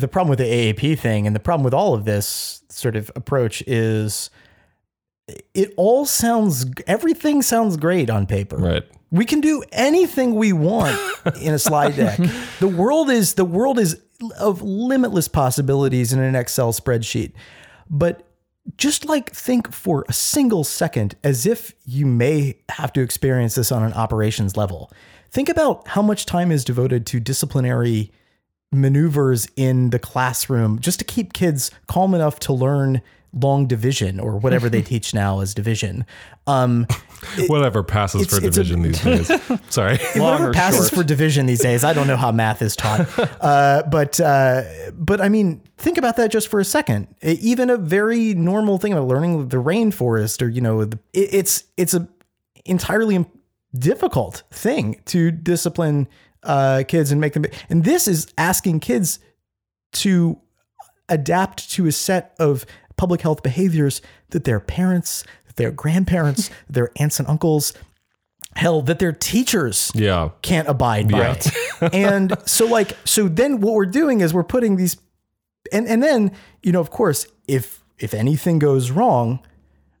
the problem with the AAP thing and the problem with all of this sort of approach is it all sounds everything sounds great on paper. Right. We can do anything we want in a slide deck. The world is the world is of limitless possibilities in an Excel spreadsheet. But just like think for a single second as if you may have to experience this on an operations level. Think about how much time is devoted to disciplinary maneuvers in the classroom just to keep kids calm enough to learn long division or whatever they teach now as division. Um, Whatever passes it's- for it's a- division these days. Sorry. whatever passes short. for division these days. I don't know how math is taught, uh, but uh, but I mean, think about that just for a second. E- Even a very normal thing about learning the rainforest, or you know, the, it, it's it's a entirely difficult thing to discipline uh, kids and make them. And this is asking kids to adapt to a set of public health behaviors that their parents, that their grandparents, their aunts and uncles, hell, that their teachers Yeah. can't abide by. and so like so then what we're doing is we're putting these and and then, you know, of course, if if anything goes wrong,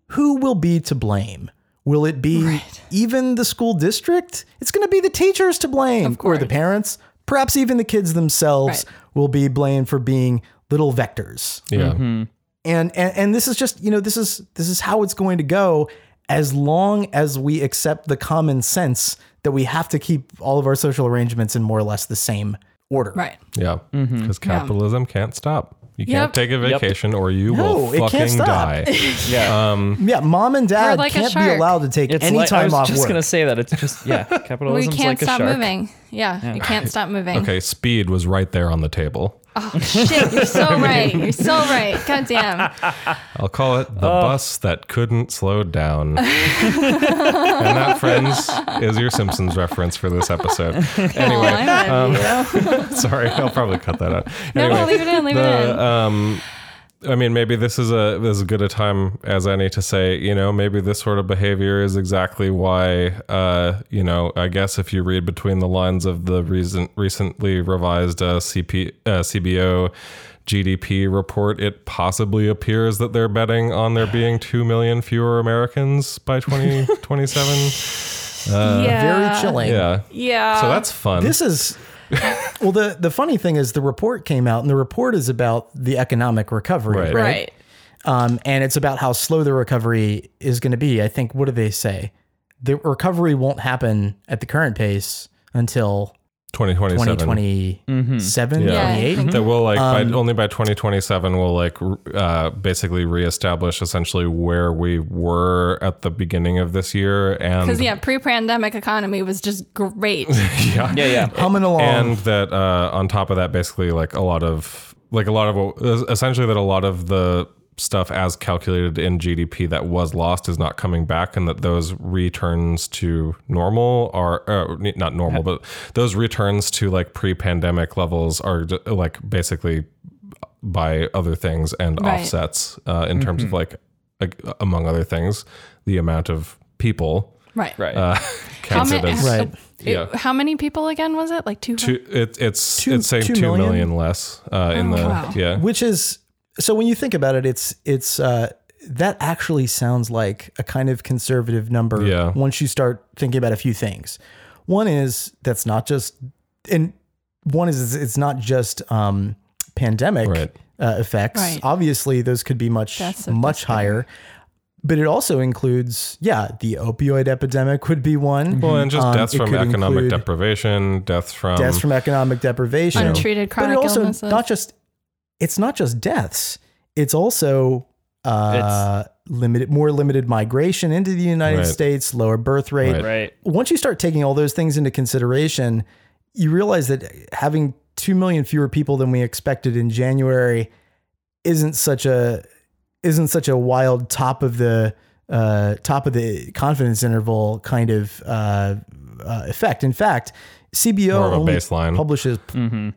who will be to blame? Will it be even the school district? It's going to be the teachers to blame or the parents. Perhaps even the kids themselves Right. will be blamed for being little vectors Yeah. Mm-hmm. and, and and this is just you know this is this is how it's going to go as long as we accept the common sense that we have to keep all of our social arrangements in more or less the same order Right. Yeah. Mm-hmm. Because capitalism can't stop. You can't Yep. take a vacation or you No, will it can't fucking stop. die. Yeah. Um, yeah mom and dad like a can't be shark. allowed to take It's any like, I time was off just work gonna say that it's just yeah, We capitalism's can't like a stop shark. moving. Yeah, we can't stop moving. Okay, speed was right there on the table. Oh shit, you're so right. You're so right. God damn. I'll call it Oh. the bus that couldn't slow down. and that, friends, is your Simpsons reference for this episode. Oh, Anyway, I'm ready, you know? sorry, I'll probably cut that out. No, leave it in. Leave it in. um, I mean, maybe this is a as good a time as any to say, you know, maybe this sort of behavior is exactly why, uh, you know, I guess if you read between the lines of the recent recently revised uh, CP uh, CBO GDP report, it possibly appears that they're betting on there being two million fewer Americans by 2027. yeah. very chilling yeah, Yeah. so that's fun. this is well the the funny thing is the report came out and the report is about the economic recovery Right. right, right. Um, and it's about how slow the recovery is going to be. I think, what do they say? The recovery won't happen at the current pace until 2027. 2027, Yeah. Yeah, I 28. think that will like Um, by, only by 2027 will like uh, basically reestablish essentially where we were at the beginning of this year and Because yeah, pre-pandemic economy was just great. yeah, Yeah, yeah. Humming along. and that uh, on top of that basically like a lot of like a lot of essentially that a lot of the stuff as calculated in GDP that was lost is not coming back and that those returns to normal are uh, not normal but those returns to like pre-pandemic levels are like basically by other things and Right. offsets uh, in terms of like, like among other things the amount of people right. Right. uh, How counted many? as Right. yeah. How many people again was it? Like two. Two, it, it's Two- it's saying two two million? million less uh, in Oh, the wow. yeah which is so when you think about it, it's it's uh, that actually sounds like a kind of conservative number. Yeah. Once you start thinking about a few things, one is that's not just and one is it's not just um, pandemic Right. uh, effects. Right. Obviously, those could be much Deaths much disability. higher. But it also includes, yeah, the opioid epidemic would be one. well and just Um, deaths it from economic deprivation deaths from deaths from economic deprivation, Untreated but it also illnesses. not just it's not just deaths it's also uh limited more limited migration into the united Right. states lower birth rate Right. right. once you start taking all those things into consideration you realize that having 2 million fewer people than we expected in january isn't such a isn't such a wild top of the uh, top of the confidence interval kind of uh, uh, effect. In fact, CBO More of a only baseline. publishes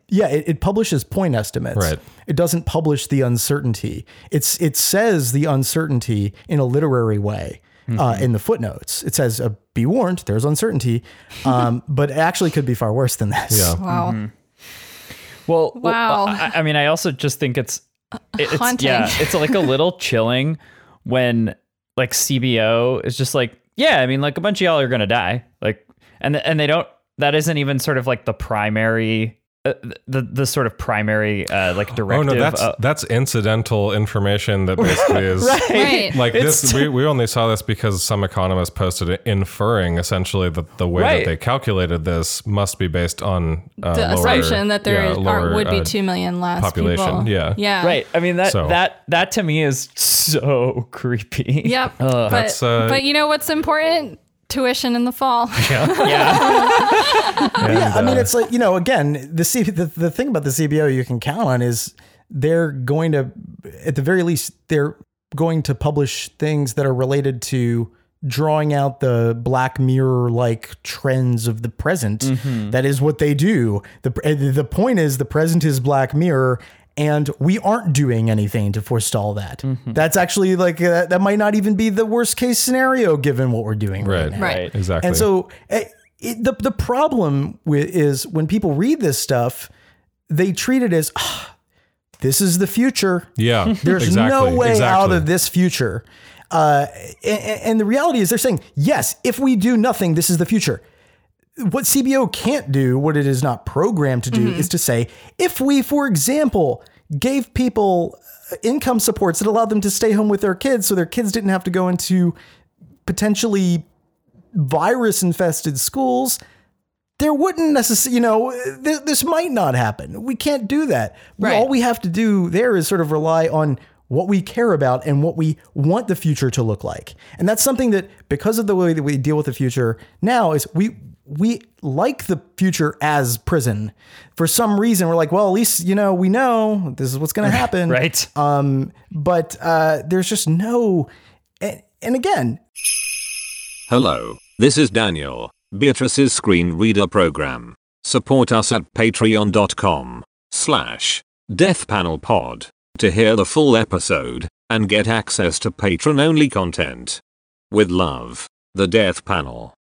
yeah it, it publishes point estimates Right. it doesn't publish the uncertainty it's it says the uncertainty in a literary way uh, in the footnotes it says uh, be warned there's uncertainty um, but it actually could be far worse than this yeah wow. Well, well, Wow. I, I mean, I also just think it's, it- it's Haunting. yeah, it's like a little chilling when like CBO is just like, yeah, I mean, like a bunch of y'all are gonna die, like, and and they don't. That isn't even sort of like the primary. Uh, the the sort of primary uh, like Oh no, that's uh, that's incidental information that basically is Right. like It's this. We, we only saw this because some economists posted it, inferring essentially that the way Right. that they calculated this must be based on uh, the lower- assumption that there yeah, is- lower, are, would be uh, two million less population, people. yeah. Yeah. right. I mean that So- that that to me is so creepy. Yep. but, uh, but you know what's important? Tuition in the fall. yeah. yeah, I mean, uh, it's like you know, again, the C the, the thing about the CBO you can count on is they're going to, at the very least, they're going to publish things that are related to drawing out the Black Mirror like trends of the present. Mm-hmm. That is what they do. the The point is, the present is Black Mirror. And we aren't doing anything to forestall that. Mm-hmm. That's actually like uh, that might not even be the worst case scenario given what we're doing right, Right. now. Right. exactly. And so eh, it, the the problem with is when people read this stuff, they treat it as "Ah, this is the future. yeah, There's exactly, no way exactly. out of this future. Uh, and, and the reality is, they're saying yes. If we do nothing, this is the future. What CBO can't do, what it is not programmed to do, is to say if we, for example, gave people uh, income supports that allowed them to stay home with their kids, so their kids didn't have to go into potentially virus infested schools, there wouldn't necessarily, you know, th- this might not happen. We can't do that. Right. All we have to do there is sort of rely on what we care about and what we want the future to look like. And that's something that, because of the way that we deal with the future now, is we we like the future as prison. For some reason, we're like, well, at least you know we know this is what's going to happen, Right. Um, but uh, there's just no, and, and again, Hello, this is Daniel, Beatrice's screen reader program. Support us at patreon.com slash deathpanelpod to hear the full episode and get access to patron-only content. With love, the Death Panel.